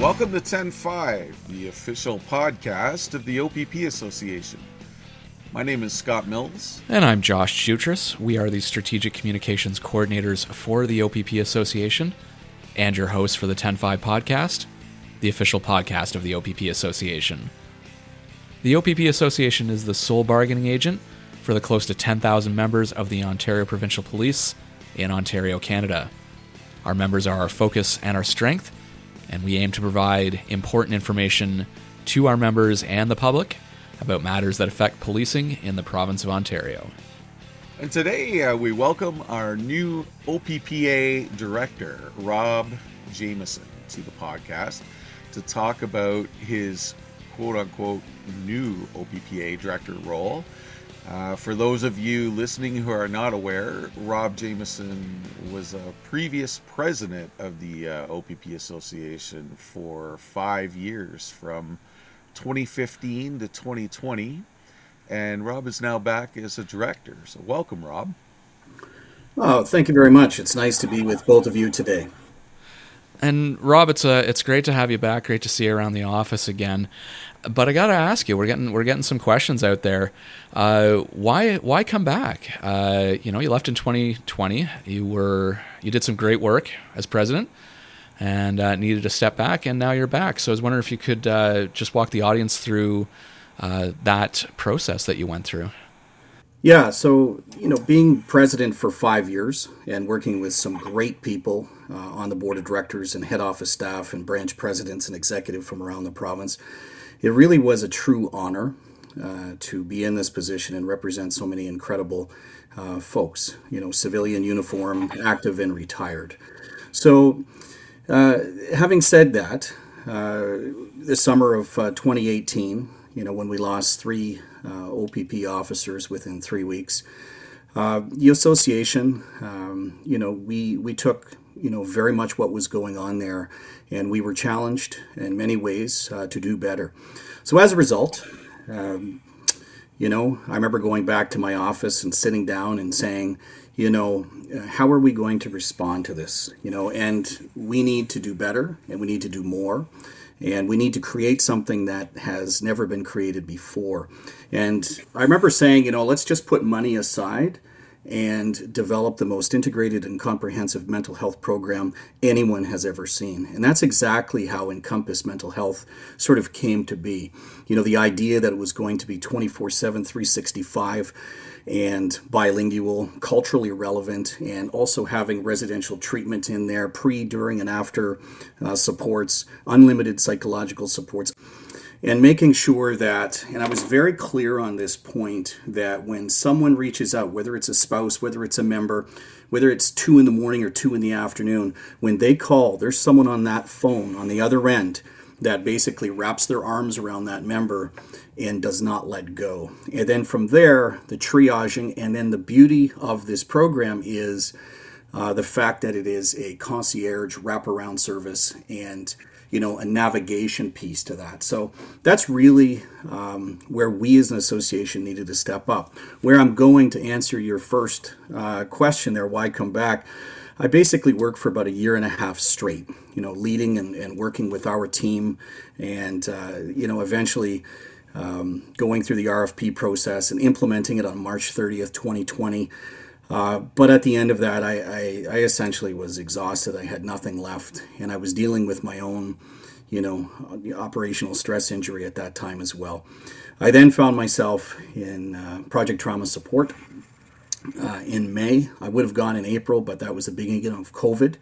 Welcome to 10.5, the official podcast of the OPP Association. My name is Scott Mills. And I'm Josh Jutras. We are the Strategic Communications Coordinators for the OPP Association and your host for the 10.5 podcast, the official podcast of the OPP Association. The OPP Association is the sole bargaining agent for the close to 10,000 members of the Ontario Provincial Police in Ontario, Canada. Our members are our focus and our strength and we aim to provide important information to our members and the public about matters that affect policing in the province of Ontario. And today uh, we welcome our new OPPA director, Rob Jamieson, to the podcast to talk about his quote unquote new OPPA director role uh, for those of you listening who are not aware, Rob Jamieson was a previous president of the uh, OPP Association for five years, from 2015 to 2020. And Rob is now back as a director. So, welcome, Rob. Oh, thank you very much. It's nice to be with both of you today. And Rob, it's uh, it's great to have you back. Great to see you around the office again. But I got to ask you, we're getting we're getting some questions out there. Uh, why why come back? Uh, you know, you left in 2020. You were you did some great work as president, and uh, needed to step back, and now you're back. So I was wondering if you could uh, just walk the audience through uh, that process that you went through. Yeah, so you know, being president for five years and working with some great people uh, on the board of directors and head office staff and branch presidents and executive from around the province it really was a true honor uh, to be in this position and represent so many incredible uh, folks, you know, civilian uniform, active and retired. So, uh, having said that, uh, the summer of uh, 2018, you know, when we lost three OPP officers within three weeks, the association, um, you know, we, we took you know very much what was going on there and we were challenged in many ways uh, to do better. So as a result, um, you know, I remember going back to my office and sitting down and saying, you know, uh, how are we going to respond to this? You know, and we need to do better and we need to do more. And we need to create something that has never been created before. And I remember saying, you know, let's just put money aside and develop the most integrated and comprehensive mental health program anyone has ever seen. And that's exactly how Encompass Mental Health sort of came to be. You know, the idea that it was going to be 24 7, 365 and bilingual, culturally relevant, and also having residential treatment in there, pre, during, and after uh, supports, unlimited psychological supports. And making sure that, and I was very clear on this point, that when someone reaches out, whether it's a spouse, whether it's a member, whether it's two in the morning or two in the afternoon, when they call, there's someone on that phone on the other end that basically wraps their arms around that member and does not let go. And then from there, the triaging, and then the beauty of this program is uh, the fact that it is a concierge wraparound service and you know a navigation piece to that. So that's really um, where we as an association needed to step up. Where i'm going to answer your first uh, question there why come back i basically worked for about a year and a half straight you know leading and, and working with our team and uh, you know eventually um, going through the rfp process and implementing it on march 30th 2020 uh, but at the end of that, I, I, I, essentially was exhausted. I had nothing left, and I was dealing with my own, you know, operational stress injury at that time as well. I then found myself in uh, Project Trauma Support uh, in May. I would have gone in April, but that was the beginning of COVID.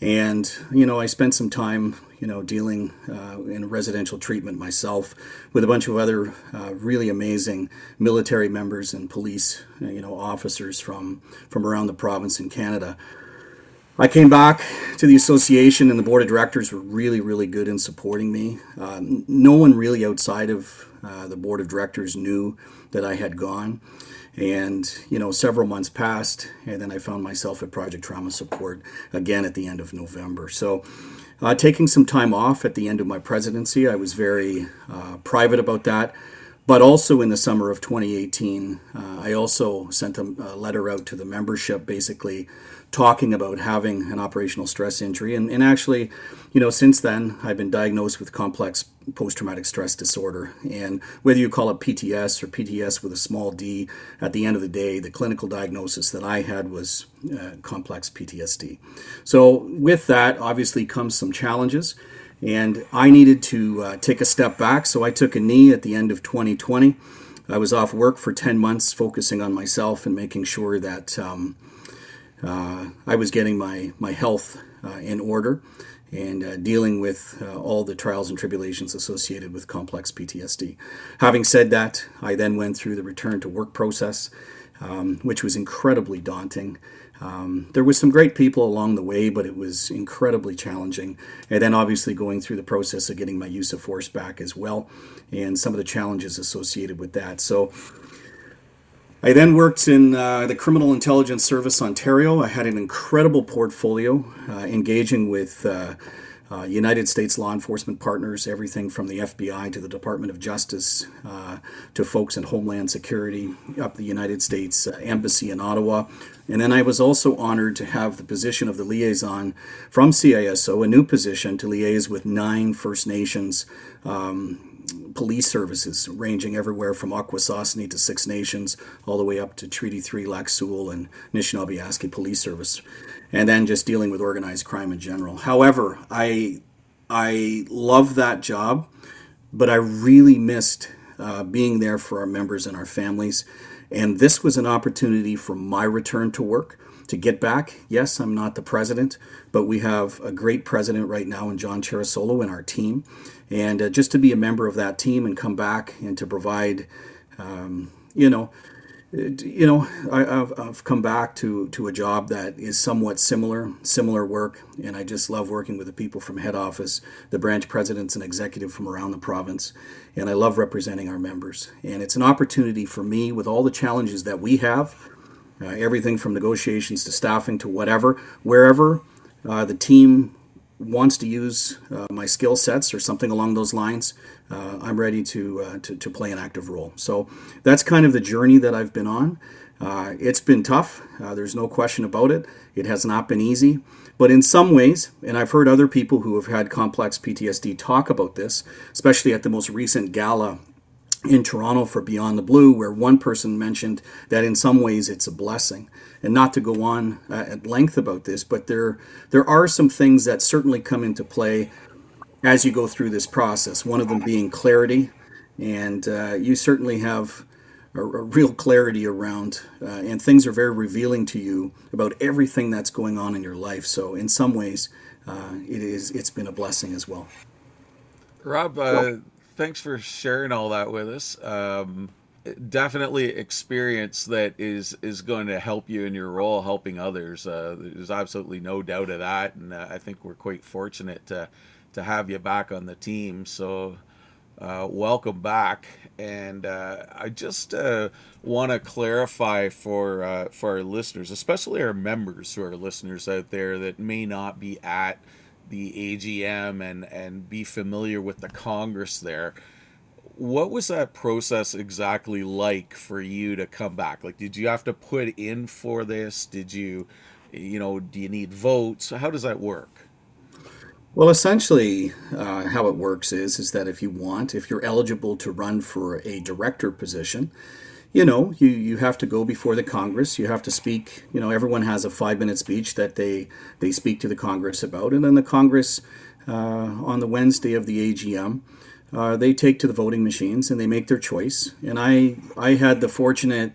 And, you know, I spent some time, you know, dealing uh, in residential treatment myself with a bunch of other uh, really amazing military members and police, you know, officers from, from around the province in Canada. I came back to the association, and the board of directors were really, really good in supporting me. Uh, no one really outside of uh, the board of directors knew that I had gone. And, you know, several months passed, and then I found myself at Project Trauma Support again at the end of November. So, uh, taking some time off at the end of my presidency, I was very uh, private about that. But also in the summer of 2018, uh, I also sent a, a, letter out to the membership basically talking about having an operational stress injury. And, and actually, you know, since then, I've been diagnosed with complex post traumatic stress disorder. And whether you call it PTS or PTS with a small d, at the end of the day, the clinical diagnosis that I had was uh, complex PTSD. So, with that, obviously, comes some challenges and I needed to uh, take a step back. So I took a knee at the end of 2020. I was off work for 10 months, focusing on myself and making sure that um, uh, I was getting my, my health uh, in order and uh, dealing with uh, all the trials and tribulations associated with complex PTSD. Having said that, I then went through the return to work process, um, which was incredibly daunting. Um, there was some great people along the way, but it was incredibly challenging. And then obviously going through the process of getting my use of force back as well, and some of the challenges associated with that. So I then worked in uh, the Criminal Intelligence Service Ontario. I had an incredible portfolio, uh, engaging with. Uh, uh, United States law enforcement partners, everything from the FBI to the Department of Justice uh, to folks in Homeland Security, up the United States uh, Embassy in Ottawa. And then I was also honored to have the position of the liaison from CISO, a new position to liaise with nine First Nations um, police services, ranging everywhere from Akwesasne to Six Nations, all the way up to Treaty 3 Lac Seul and Anishinaabe Police Service and then just dealing with organized crime in general. However, I I love that job, but I really missed uh, being there for our members and our families. And this was an opportunity for my return to work to get back. Yes, I'm not the president, but we have a great president right now in John Cerasuolo in our team. And uh, just to be a member of that team and come back and to provide, um, you know, you know, I, have I've come back to, to a job that is somewhat similar, similar work, and I just love working with the people from head office, the branch presidents and executive from around the province, and I love representing our members. And it's an opportunity for me with all the challenges that we have, uh, everything from negotiations to staffing to whatever, wherever uh, the team wants to use uh, my skill sets or something along those lines, uh, I'm ready to, uh, to, to play an active role. So that's kind of the journey that I've been on. Uh, it's been tough. Uh, there's no question about it. It has not been easy. But in some ways, and I've heard other people who have had complex PTSD talk about this, especially at the most recent gala in Toronto for Beyond the Blue, where one person mentioned that in some ways it's a blessing. And not to go on uh, at length about this, but there there are some things that certainly come into play as you go through this process. One of them being clarity, and uh, you certainly have a, a real clarity around, uh, and things are very revealing to you about everything that's going on in your life. So, in some ways, uh, it is it's been a blessing as well. Rob, well, uh, thanks for sharing all that with us. Um, definitely experience that is is going to help you in your role helping others uh, there's absolutely no doubt of that and uh, i think we're quite fortunate to to have you back on the team. So, uh, welcome back. And uh, I just uh, want to clarify for uh, for our listeners, especially our members who are listeners out there that may not be at the AGM and and be familiar with the Congress there. What was that process exactly like for you to come back? Like, did you have to put in for this? Did you, you know, do you need votes? How does that work? Well, essentially, uh, how it works is is that if you want, if you're eligible to run for a director position, you know, you, you have to go before the Congress. You have to speak. You know, everyone has a five minute speech that they they speak to the Congress about, and then the Congress uh, on the Wednesday of the AGM. Uh, they take to the voting machines and they make their choice. And I, I had the fortunate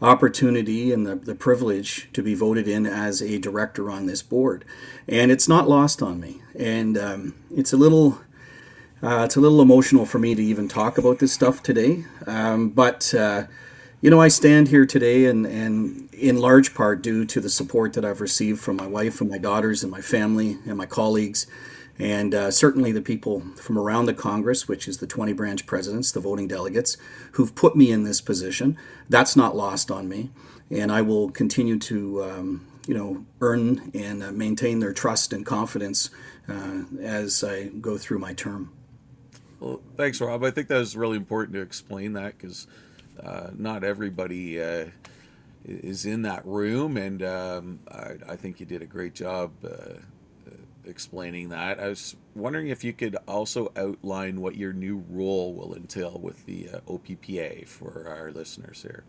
opportunity and the, the privilege to be voted in as a director on this board. And it's not lost on me. And um, it's a little. Uh, it's a little emotional for me to even talk about this stuff today, um, but uh, you know, I stand here today and, and in large part due to the support that I've received from my wife and my daughters and my family and my colleagues and uh, certainly the people from around the Congress, which is the 20 branch presidents, the voting delegates, who've put me in this position. That's not lost on me, and I will continue to, um, you know, earn and uh, maintain their trust and confidence uh, as I go through my term. Well, thanks, Rob. I think that was really important to explain that because uh, not everybody uh, is in that room, and um, I, I, think you did a great job uh, explaining that. I was wondering if you could also outline what your new role will entail with the uh, OPPA for our listeners here.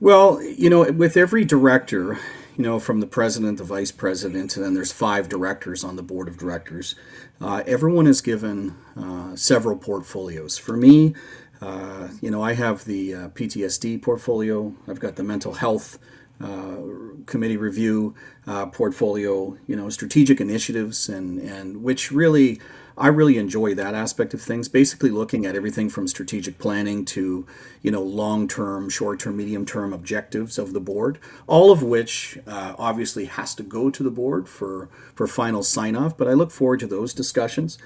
Well, you know, with every director, you know, from the president, the vice president, and then there's five directors on the board of directors. Uh, everyone is given uh, several portfolios. For me, uh, you know, I have the uh, PTSD portfolio. I've got the mental health uh, committee review uh, portfolio. You know, strategic initiatives, and and which really I really enjoy that aspect of things. Basically, looking at everything from strategic planning to, you know, long-term, short-term, medium-term objectives of the board. All of which uh, obviously has to go to the board for for final sign-off. But I look forward to those discussions.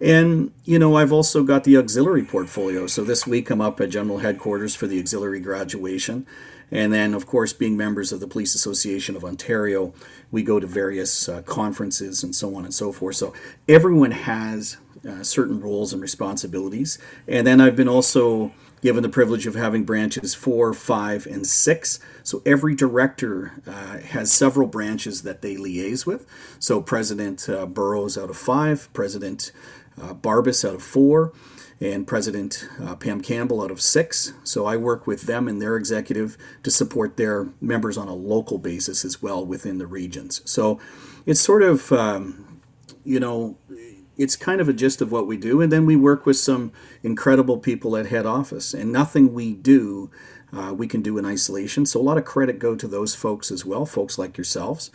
And you know, I've also got the auxiliary portfolio. So this week I'm up at general headquarters for the auxiliary graduation. And then, of course, being members of the Police Association of Ontario, we go to various uh, conferences and so on and so forth. So everyone has uh, certain roles and responsibilities. And then I've been also given the privilege of having branches four, five, and six. So every director uh, has several branches that they liaise with. So President uh, Burrows out of five, President uh, Barbas out of four and President uh, Pam Campbell out of six. So I work with them and their executive to support their members on a local basis as well within the regions. So it's sort of, um, you know, it's kind of a gist of what we do. And then we work with some incredible people at head office, and nothing we do. Uh, we can do in isolation. So a lot of credit go to those folks as well, folks like yourselves.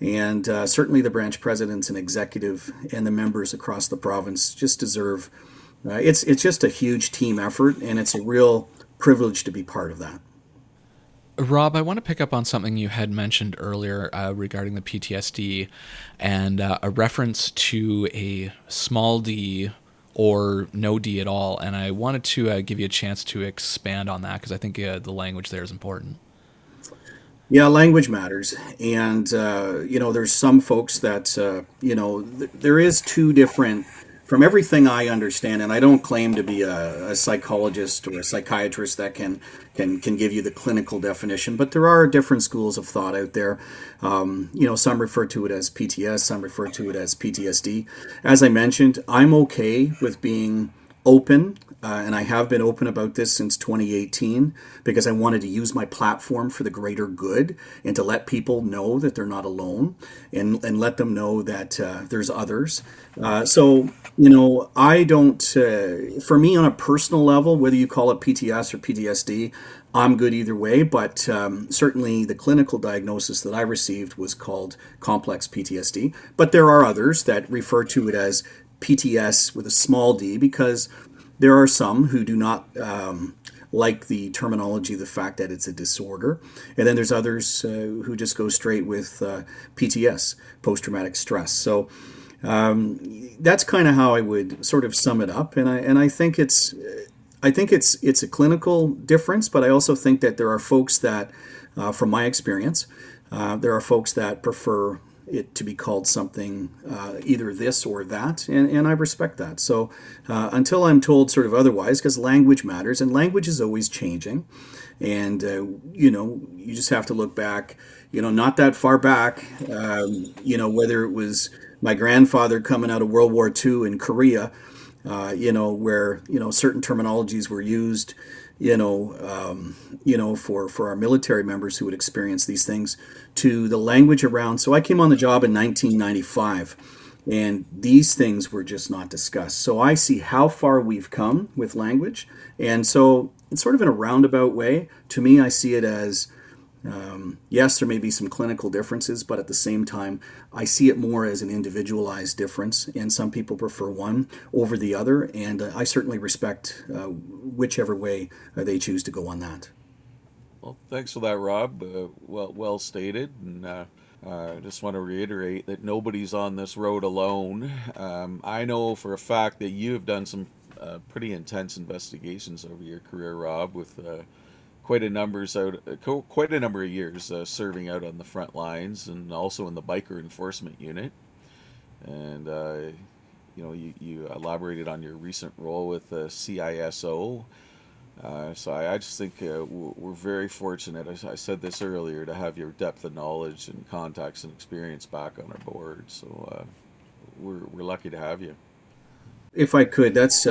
And uh, certainly the branch presidents and executive and the members across the province just deserve uh, it's it's just a huge team effort, and it's a real privilege to be part of that. Rob, I want to pick up on something you had mentioned earlier uh, regarding the PTSD and uh, a reference to a small d or no d at all. And I wanted to uh, give you a chance to expand on that because I think uh, the language there is important. Yeah, language matters. And, uh, you know, there's some folks that, uh, you know, th- there is two different from everything I understand, and I don't claim to be a, a, psychologist or a psychiatrist that can can can give you the clinical definition, but there are different schools of thought out there. Um, you know, some refer to it as PTS, some refer to it as PTSD. As I mentioned, I'm okay with being open uh, and I have been open about this since 2018 because I wanted to use my platform for the greater good and to let people know that they're not alone and, and let them know that uh, there's others. Uh, so, you know, I don't, uh, for me on a personal level, whether you call it PTS or PTSD, I'm good either way, but um, certainly the clinical diagnosis that I received was called complex PTSD. But there are others that refer to it as PTS with a small d because there are some who do not um, like the terminology, the fact that it's a disorder. And then there's others uh, who just go straight with uh, PTS, post traumatic stress. So um, that's kind of how I would sort of sum it up. And I, and I think it's. I think it's it's a clinical difference, but I also think that there are folks that, uh, from my experience, uh, there are folks that prefer it to be called something uh, either this or that, and, and I respect that. So uh, until I'm told sort of otherwise, because language matters, and language is always changing, and uh, you know you just have to look back, you know, not that far back, um, you know, whether it was my grandfather coming out of World War II in Korea, uh, you know, where you know certain terminologies were used you know, um, you know, for for our military members who would experience these things, to the language around. So I came on the job in 1995, and these things were just not discussed. So I see how far we've come with language, and so it's sort of in a roundabout way. To me, I see it as um, yes, there may be some clinical differences, but at the same time, I see it more as an individualized difference, and some people prefer one over the other, and uh, I certainly respect uh, whichever way uh, they choose to go on that. Well, thanks for that, Rob. Uh, well, well stated, and uh, I just want to reiterate that nobody's on this road alone. Um, I know for a fact that you have done some uh, pretty intense investigations over your career, Rob, with quite a numbers out, quite a number of years uh, serving out on the front lines and also in the biker enforcement unit. And uh, you know, you, you elaborated on your recent role with the CISO. Uh, so I, I, just think uh, we're very fortunate. I, I, said this earlier to have your depth of knowledge and contacts and experience back on our board. So uh, we're we're lucky to have you. If I could, that's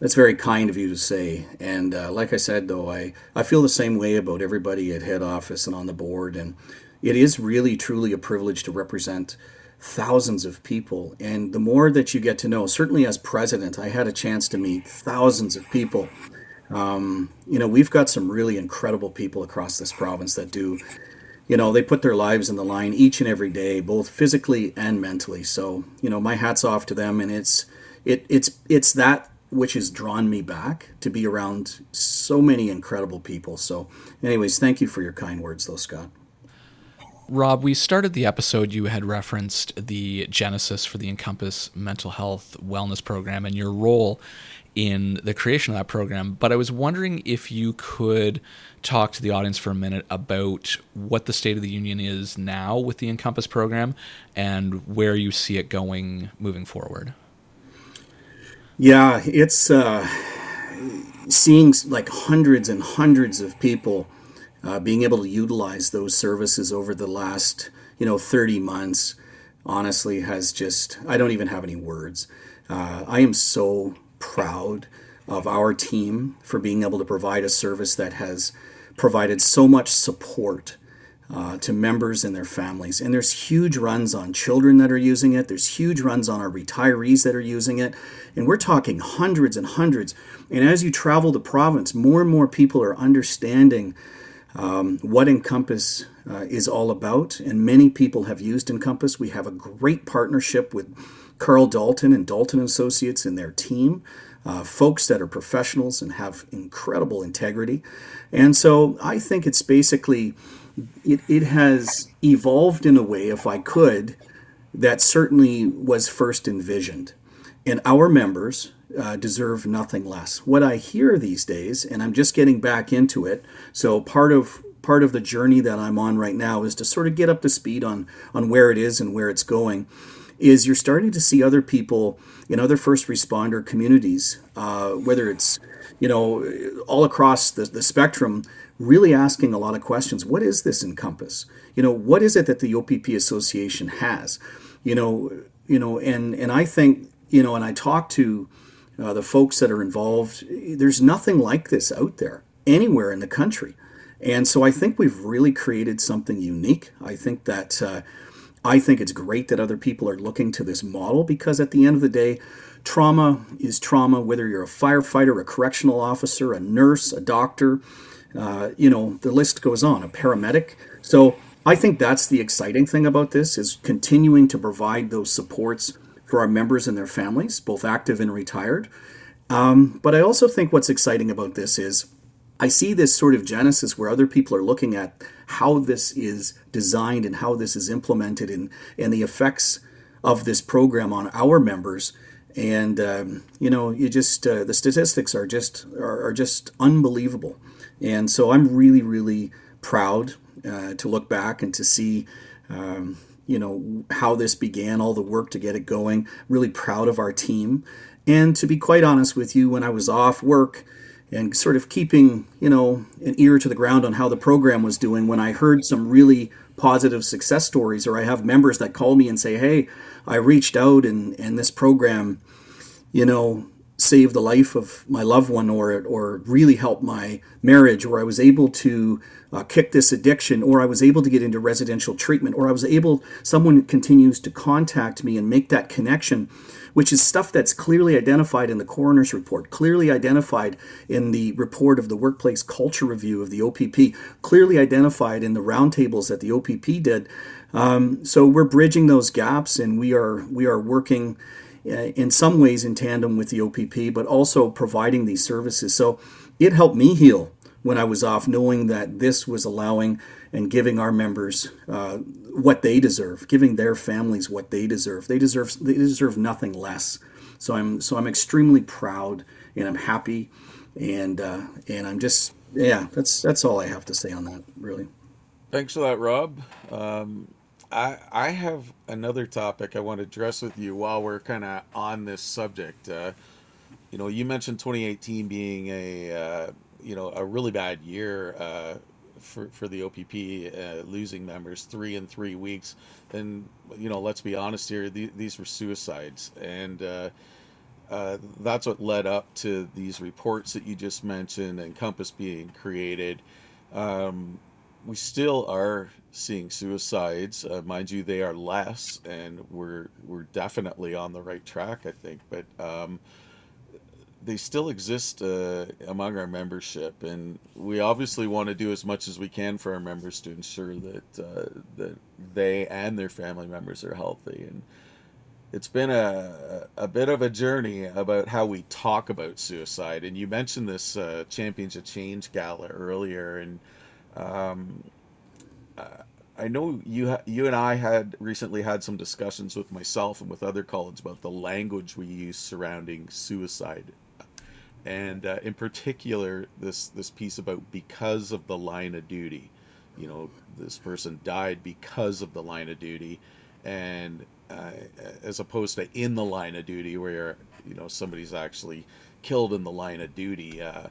that's very kind of you to say. And uh, like I said, though, I I feel the same way about everybody at head office and on the board. And it is really truly a privilege to represent thousands of people. And the more that you get to know, certainly as president, I had a chance to meet thousands of people um, you know, we've got some really incredible people across this province that do, you know, they put their lives in the line each and every day, both physically and mentally. So, you know, my hats off to them, and it's it it's it's that which has drawn me back to be around so many incredible people. So, anyways, thank you for your kind words, though, Scott. Rob, we started the episode, you had referenced the genesis for the Encompass Mental Health Wellness Program and your role in the creation of that program. But I was wondering if you could talk to the audience for a minute about what the state of the union is now with the Encompass program and where you see it going moving forward. Yeah, it's uh, seeing like hundreds and hundreds of people uh, being able to utilize those services over the last you know 30 months honestly has just i don't even have any words. Uh, i am so proud of our team for being able to provide a service that has provided so much support uh, to members and their families. And there's huge runs on children that are using it, there's huge runs on our retirees that are using it. And we're talking hundreds and hundreds. And as you travel the province, more and more people are understanding um, what Encompass uh, is all about. And many people have used Encompass. We have a great partnership with Carl Dalton and Dalton Associates and their team, uh, folks that are professionals and have incredible integrity. And so I think it's basically, it, it has evolved in a way, if I could, that certainly was first envisioned. And our members uh, deserve nothing less. What I hear these days, and I'm just getting back into it, so part of part of the journey that I'm on right now is to sort of get up to speed on on where it is and where it's going is you're starting to see other people in other first responder communities, uh, whether it's you know all across the, the spectrum, really asking a lot of questions. What is this Encompass? You know, what is it that the OPP Association has? You know, you know, and and I think you know, and I talk to uh, the folks that are involved. There's nothing like this out there anywhere in the country. And so I think we've really created something unique. I think that uh, I think it's great that other people are looking to this model because at the end of the day, trauma is trauma, whether you're a firefighter, a correctional officer, a nurse, a doctor, uh, you know, the list goes on, a paramedic. So I think that's the exciting thing about this is continuing to provide those supports for our members and their families, both active and retired. Um, but I also think what's exciting about this is I see this sort of genesis where other people are looking at how this is designed and how this is implemented and, and the effects of this program on our members. And um, you know, you just uh, the statistics are just are, are, just unbelievable. And so I'm really, really proud uh, to look back and to see. Um, you know how this began, all the work to get it going. Really proud of our team, and to be quite honest with you, when I was off work, and sort of keeping, you know, an ear to the ground on how the program was doing when I heard some really positive success stories or I have members that call me and say, "Hey, I reached out and and this program, you know, saved the life of my loved one or or really help my marriage or I was able to uh, kick this addiction or I was able to get into residential treatment or I was able someone continues to contact me and make that connection which is stuff that's clearly identified in the coroner's report, clearly identified in the report of the workplace culture review of the OPP, clearly identified in the roundtables that the OPP did. Um, so we're bridging those gaps, and we are we are working in some ways in tandem with the OPP, but also providing these services. So it helped me heal when I was off, knowing that this was allowing and giving our members uh, what they deserve, giving their families what they deserve. They deserve they deserve nothing less. So I'm so I'm extremely proud and I'm happy, and uh, and I'm just yeah that's that's all I have to say on that really. Thanks for that, Rob. Um, I I have another topic I want to address with you while we're kind of on this subject. Uh, you know, you mentioned 2018 being a uh, you know a really bad year uh, for for the OPP, uh, losing members three in three weeks, and you know, let's be honest here, the, these were suicides, and uh, uh, that's what led up to these reports that you just mentioned Encompass being created. Um, we still are seeing suicides. Uh, mind you, they are less, and we're we're definitely on the right track, I think. But um, they still exist uh, among our membership, and we obviously want to do as much as we can for our members to ensure that uh, that they and their family members are healthy. And it's been a a bit of a journey about how we talk about suicide. And you mentioned this uh, Champions of Change gala earlier, and um, I know you you and I had recently had some discussions with myself and with other colleagues about the language we use surrounding suicide, and uh, in particular this this piece about because of the line of duty. You know, this person died because of the line of duty, and uh, as opposed to in the line of duty where you know somebody's actually killed in the line of duty. Uh,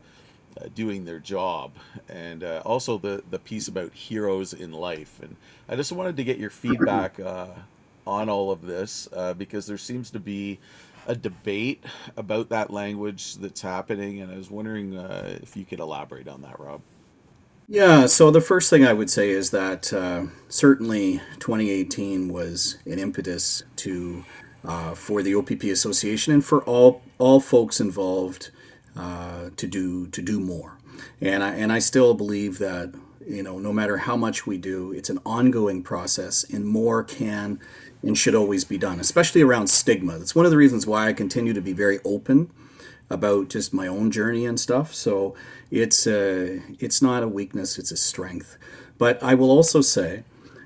uh, doing their job, and uh, also the the piece about heroes in life. And I just wanted to get your feedback uh, on all of this uh, because there seems to be a debate about that language that's happening, and I was wondering uh, if you could elaborate on that, Rob. Yeah, so the first thing I would say is that uh, certainly 2018 was an impetus to for the OPP Association and for all all folks involved uh, to do to do more. And I and I still believe that you know no matter how much we do, it's an ongoing process, and more can and should always be done, especially around stigma. That's one of the reasons why I continue to be very open about just my own journey and stuff. So it's a, uh, it's not a weakness; it's a strength. But I will also say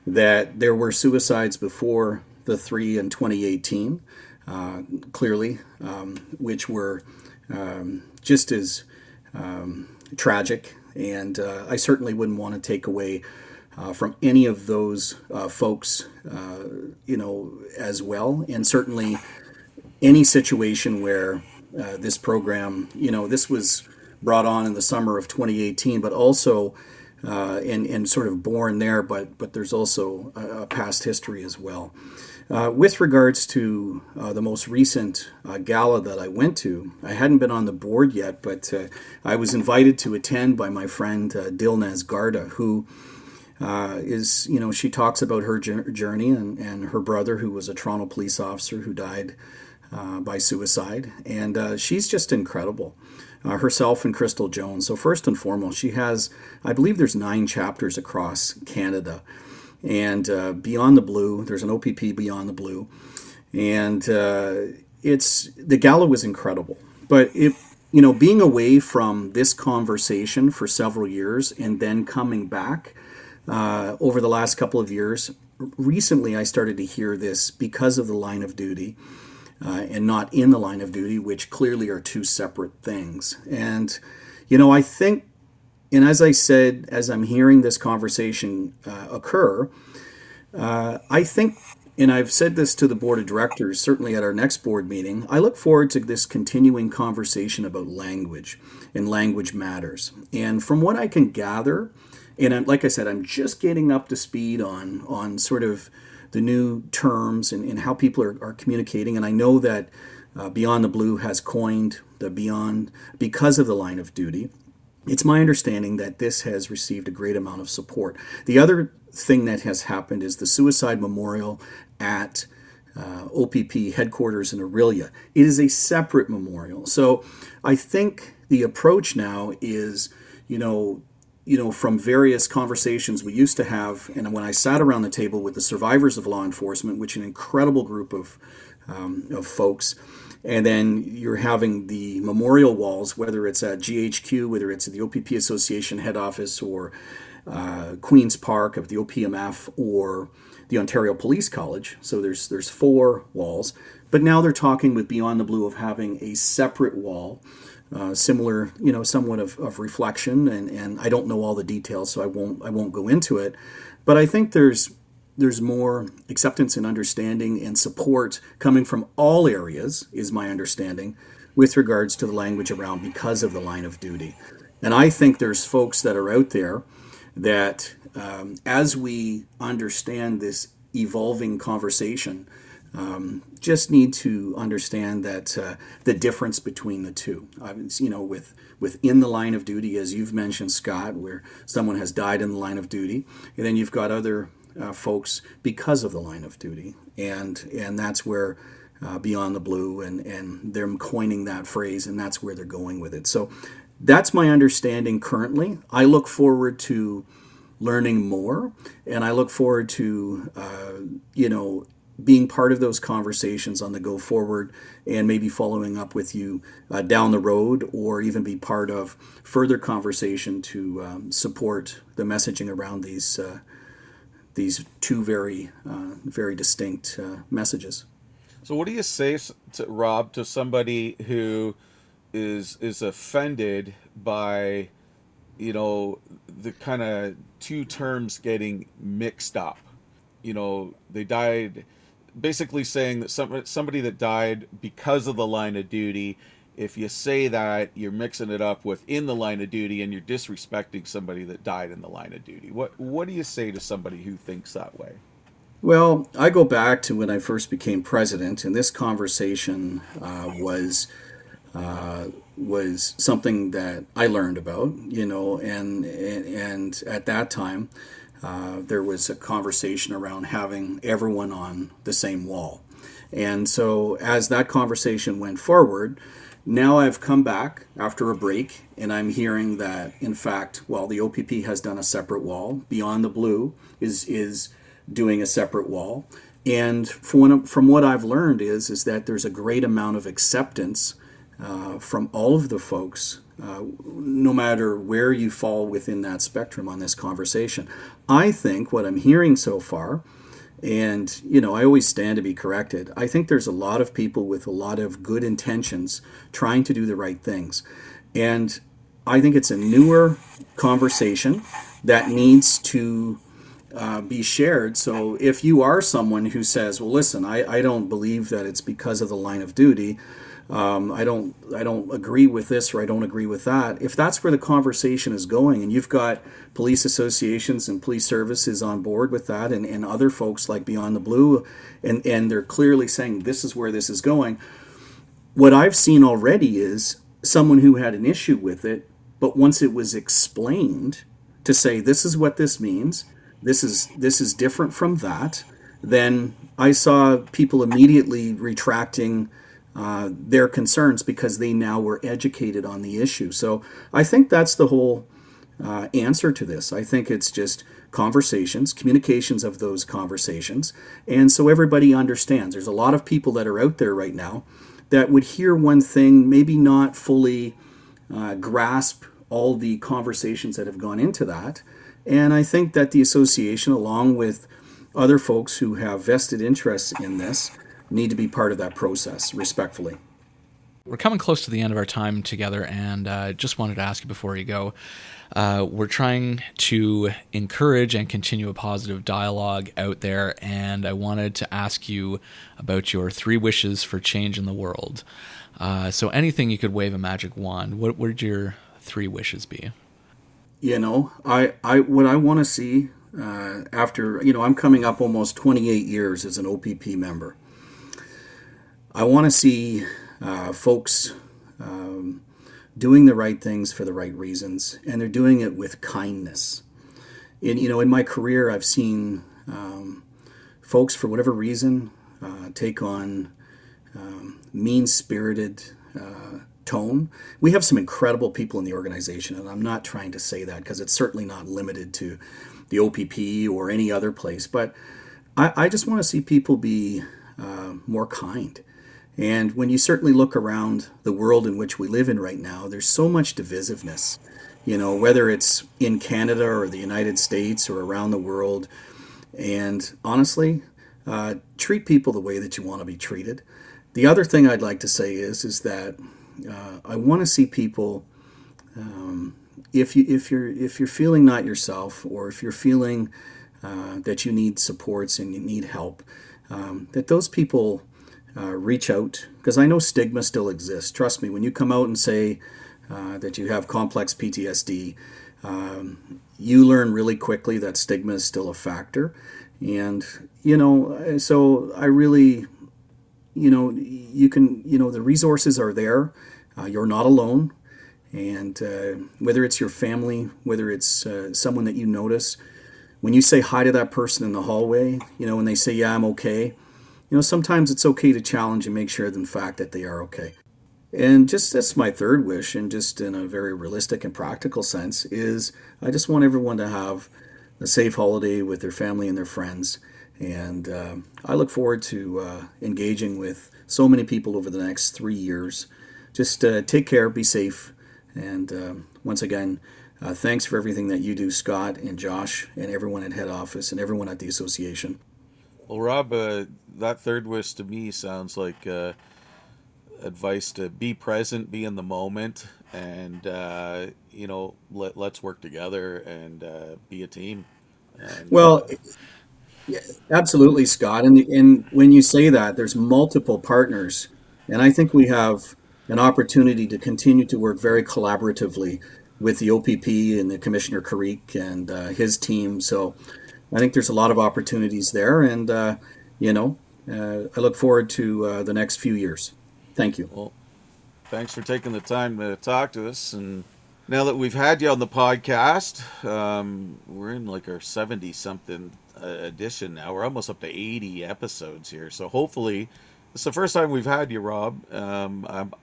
that there were suicides before the three in 2018, uh, clearly, um, which were um, just as um, tragic. And uh, I certainly wouldn't want to take away uh, from any of those uh, folks, uh, you know, as well. And certainly any situation where uh, this program, you know, this was brought on in the summer of 2018, but also and, and sort of born there, but, but there's also a, a past history as well. Uh, with regards to uh, the most recent uh, gala that I went to, I hadn't been on the board yet, but uh, I was invited to attend by my friend uh, Dilnaz Garda, who uh, is, you know, she talks about her journey and, and her brother, who was a Toronto police officer who died by suicide. And she's just incredible. herself and Crystal Jones. So, first and foremost, she has, I believe there's nine chapters across Canada and uh, Beyond the Blue. There's an OPP Beyond the Blue, and uh, it's the gala was incredible. But it, you know, being away from this conversation for several years and then coming back uh, over the last couple of years, recently I started to hear this because of the line of duty. Uh, and not in the line of duty, which clearly are two separate things. And, you know, I think and as I said, as I'm hearing this conversation uh, occur, uh, I think, and I've said this to the board of directors, certainly at our next board meeting, I look forward to this continuing conversation about language and language matters. And from what I can gather, and I'm, like I said, I'm just getting up to speed on on sort of the new terms and, and how people are, are communicating. And I know that uh, Beyond the Blue has coined the Beyond because of the line of duty. It's my understanding that this has received a great amount of support. The other thing that has happened is the suicide memorial at uh, OPP headquarters in Orillia. It is a separate memorial. So I think the approach now is, you know, you know, from various conversations we used to have, and when I sat around the table with the survivors of law enforcement, which an incredible group of um, of folks, and then you're having the memorial walls, whether it's at GHQ, whether it's at the OPP Association head office, or uh, Queens Park of the OPMF, or the Ontario Police College. So there's there's four walls, but now they're talking with Beyond the Blue of having a separate wall. Uh, similar, you know, somewhat of, of reflection, and, and I don't know all the details, so I won't I won't go into it. But I think there's there's more acceptance and understanding and support coming from all areas, is my understanding, with regards to the language around because of the line of duty. And I think there's folks that are out there that, um, as we understand this evolving conversation, um, just need to understand that uh, the difference between the two. Uh, you know, with within the line of duty, as you've mentioned, Scott, where someone has died in the line of duty, and then you've got other uh, folks because of the line of duty, and and that's where. Uh, beyond the blue, and, and they're coining that phrase, and that's where they're going with it. So, that's my understanding currently. I look forward to learning more, and I look forward to uh, you know being part of those conversations on the go forward and maybe following up with you uh, down the road or even be part of further conversation to um, support the messaging around these uh, these two very uh, very distinct uh, messages. So what do you say to Rob to somebody who is is offended by you know the kind of two terms getting mixed up? You know, they died basically saying that some, somebody that died because of the line of duty if you say that you're mixing it up within the line of duty and you're disrespecting somebody that died in the line of duty what what do you say to somebody who thinks that way well i go back to when i first became president and this conversation uh, was uh, was something that i learned about you know and and, and at that time uh, there was a conversation around having everyone on the same wall. And so, as that conversation went forward, now I've come back after a break and I'm hearing that, in fact, while the OPP has done a separate wall. Beyond the Blue is, is doing a separate wall. And from, from what I've learned is, is that there's a great amount of acceptance uh, from all of the folks uh, no matter where you fall within that spectrum on this conversation. I think what I'm hearing so far, and you know, I always stand to be corrected. I think there's a lot of people with a lot of good intentions trying to do the right things. And I think it's a newer conversation that needs to uh, be shared. So if you are someone who says, well, listen, I, I don't believe that it's because of the line of duty, um, I don't I don't agree with this or I don't agree with that. If that's where the conversation is going, and you've got police associations and police services on board with that, and, and other folks like Beyond the Blue, and and they're clearly saying this is where this is going. What I've seen already is someone who had an issue with it, but once it was explained to say this is what this means, this is this is different from that, then I saw people immediately retracting uh, their concerns because they now were educated on the issue. So I think that's the whole uh, answer to this. I think it's just conversations, communications of those conversations, and so everybody understands. There's a lot of people that are out there right now that would hear one thing, maybe not fully uh, grasp all the conversations that have gone into that. And I think that the association, along with other folks who have vested interests in this, need to be part of that process respectfully. We're coming close to the end of our time together, and uh, just wanted to ask you before you go. Uh, we're trying to encourage and continue a positive dialogue out there, and I wanted to ask you about your three wishes for change in the world. Uh, so, anything you could wave a magic wand, what would your three wishes be? You know, I, I what I want to see uh, after you know I'm coming up almost 28 years as an OPP member. I want to see uh, folks um, doing the right things for the right reasons, and they're doing it with kindness. In you know, in my career, I've seen um, folks for whatever reason uh, take on um, mean-spirited uh, tone. We have some incredible people in the organization, and I'm not trying to say that because it's certainly not limited to the OPP or any other place. But I, I just want to see people be uh, more kind and when you certainly look around the world in which we live in right now, there's so much divisiveness. You know, whether it's in Canada or the United States or around the world. And honestly, uh, treat people the way that you want to be treated. The other thing I'd like to say is is that uh, I want to see people. Um, if you if you're if you're feeling not yourself, or if you're feeling uh, that you need supports and you need help, um, that those people uh, reach out because I know stigma still exists. Trust me, when you come out and say uh, that you have complex PTSD, um, you learn really quickly that stigma is still a factor. And, you know, so I really, you know, you can, you know, the resources are there. Uh, you're not alone. And uh, whether it's your family, whether it's uh, someone that you notice, when you say hi to that person in the hallway, you know, when they say, Yeah, I'm okay, you know, sometimes it's okay to challenge and make sure, in fact, that they are okay. And just that's my third wish, and just in a very realistic and practical sense, is I just want everyone to have a safe holiday with their family and their friends. And uh, I look forward to uh, engaging with so many people over the next three years. Just uh, take care, be safe, and um, once again, uh, thanks for everything that you do, Scott and Josh, and everyone at head office and everyone at the association. Well, Rob, uh, that third wish to me sounds like uh, advice to be present, be in the moment, and uh, you know, let, let's work together and uh, be a team. And, well, yeah, absolutely, Scott. And, the, and when you say that, there's multiple partners, and I think we have an opportunity to continue to work very collaboratively with the OPP and the Commissioner Carrique and uh, his team. So I think there's a lot of opportunities there, and uh, you know, uh, I look forward to uh, the next few years. Thank you. Well, thanks for taking the time to talk to us. And now that we've had you on the podcast, um, we're in like our 70 something uh, edition now. We're almost up to 80 episodes here. So hopefully, it's the first time we've had you, Rob. Um, I'm,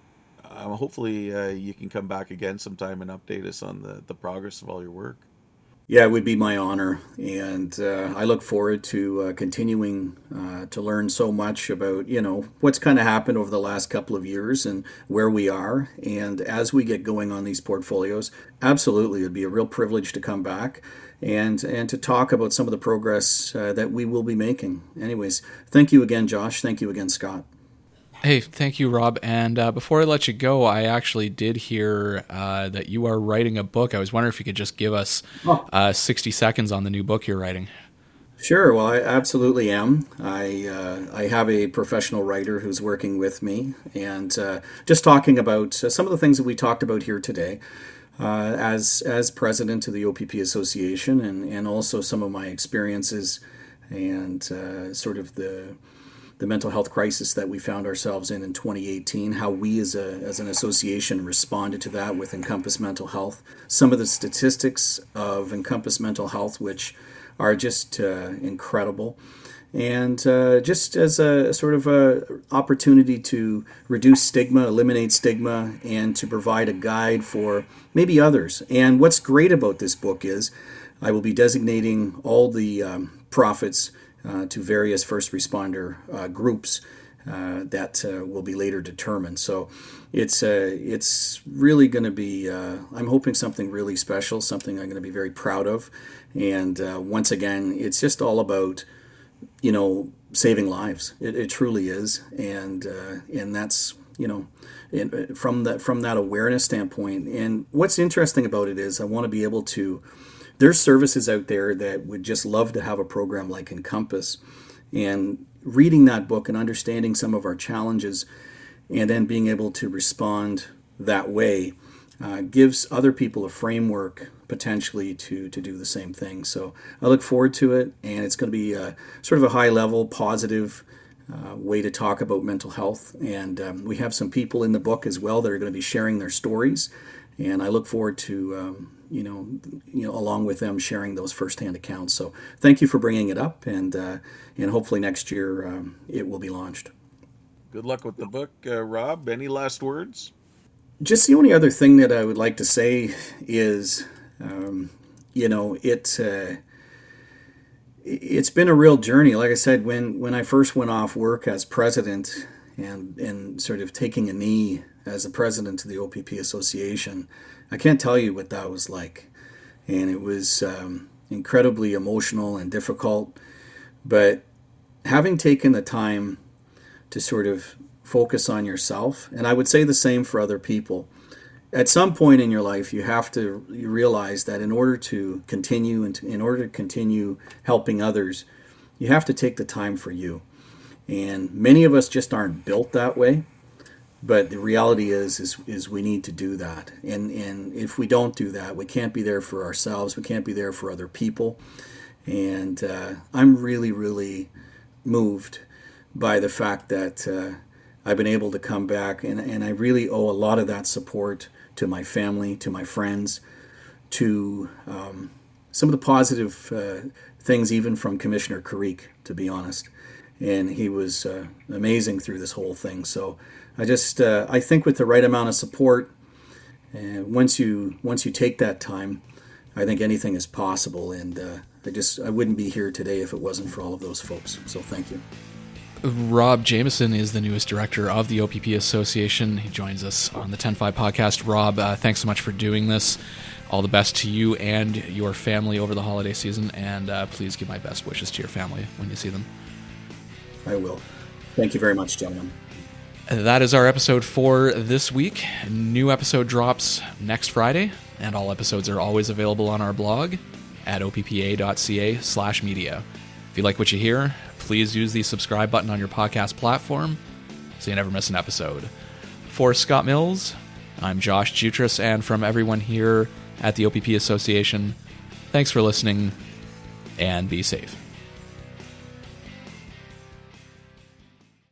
I'm hopefully uh, you can come back again sometime and update us on the, the progress of all your work. Yeah, it would be my honor. And uh, I look forward to uh, continuing uh, to learn so much about, you know, what's kind of happened over the last couple of years and where we are. And as we get going on these portfolios, absolutely, it'd be a real privilege to come back and, and to talk about some of the progress uh, that we will be making. Anyways, thank you again, Josh. Thank you again, Scott. Hey, thank you, Rob. And uh, before I let you go, I actually did hear uh, that you are writing a book. I was wondering if you could just give us oh. uh, 60 seconds on the new book you're writing. Sure. Well, I absolutely am. I uh, I have a professional writer who's working with me, and uh, just talking about uh, some of the things that we talked about here today. as as president of the OPP Association, and and also some of my experiences, and sort of the the mental health crisis that we found ourselves in in 2018, how we as, a, as an association responded to that with Encompass Mental Health, some of the statistics of Encompass Mental Health, which are just uh, incredible. And uh, just as a sort of a opportunity to reduce stigma, eliminate stigma, and to provide a guide for maybe others. And what's great about this book is I will be designating all the um, profits Uh, to various first responder uh, groups uh, that uh, will be later determined. So it's uh, it's really going to be. I'm hoping something really special, something I'm going to be very proud of. And once again, it's just all about you know saving lives. It, it truly is, and and that's you know from that from that awareness standpoint. And what's interesting about it is I want to be able to there's services out there that would just love to have a program like Encompass. And reading that book and understanding some of our challenges and then being able to respond that way uh, gives other people a framework potentially to, to do the same thing. So I look forward to it, and it's going to be a, sort of a high level, positive uh, way to talk about mental health. And um, we have some people in the book as well that are going to be sharing their stories, and I look forward to um, you know, you know, along with them sharing those firsthand accounts. So thank you for bringing it up, and uh, and hopefully next year um, it will be launched. Good luck with the book, uh, Rob. Any last words? Just the only other thing that I would like to say is, um, you know, it. Uh, it's been a real journey. Like I said, when, when I first went off work as president and, and sort of taking a knee as the president of the OPP Association, I can't tell you what that was like. And it was um, incredibly emotional and difficult. But having taken the time to sort of focus on yourself, and I would say the same for other people, at some point in your life, you have to realize that in order to continue and to, in order to continue helping others, you have to take the time for you. And many of us just aren't built that way. But the reality is, is, is we need to do that. And, and if we don't do that, we can't be there for ourselves. We can't be there for other people. And uh, I'm really, really moved by the fact that uh, I've been able to come back. And, and I really owe a lot of that support to my family, to my friends, to um, some of the positive uh, things, even from Commissioner Carrique, to be honest. And he was uh, amazing through this whole thing. So I just uh, I think with the right amount of support, and once you once you take that time, I think anything is possible. And uh, I just I wouldn't be here today if it wasn't for all of those folks. So thank you. Rob Jamieson is the newest director of the OPP Association. He joins us on the 10-5 podcast. Rob, uh, thanks so much for doing this. All the best to you and your family over the holiday season, and uh, please give my best wishes to your family when you see them. I will. Thank you very much, gentlemen. That is our episode for this week. New episode drops next Friday, and all episodes are always available on our blog at oppa.ca slash media. If you like what you hear, please use the subscribe button on your podcast platform so you never miss an episode. For Scott Mills, I'm Josh Jutras, and from everyone here at the OPP Association, thanks for listening and be safe.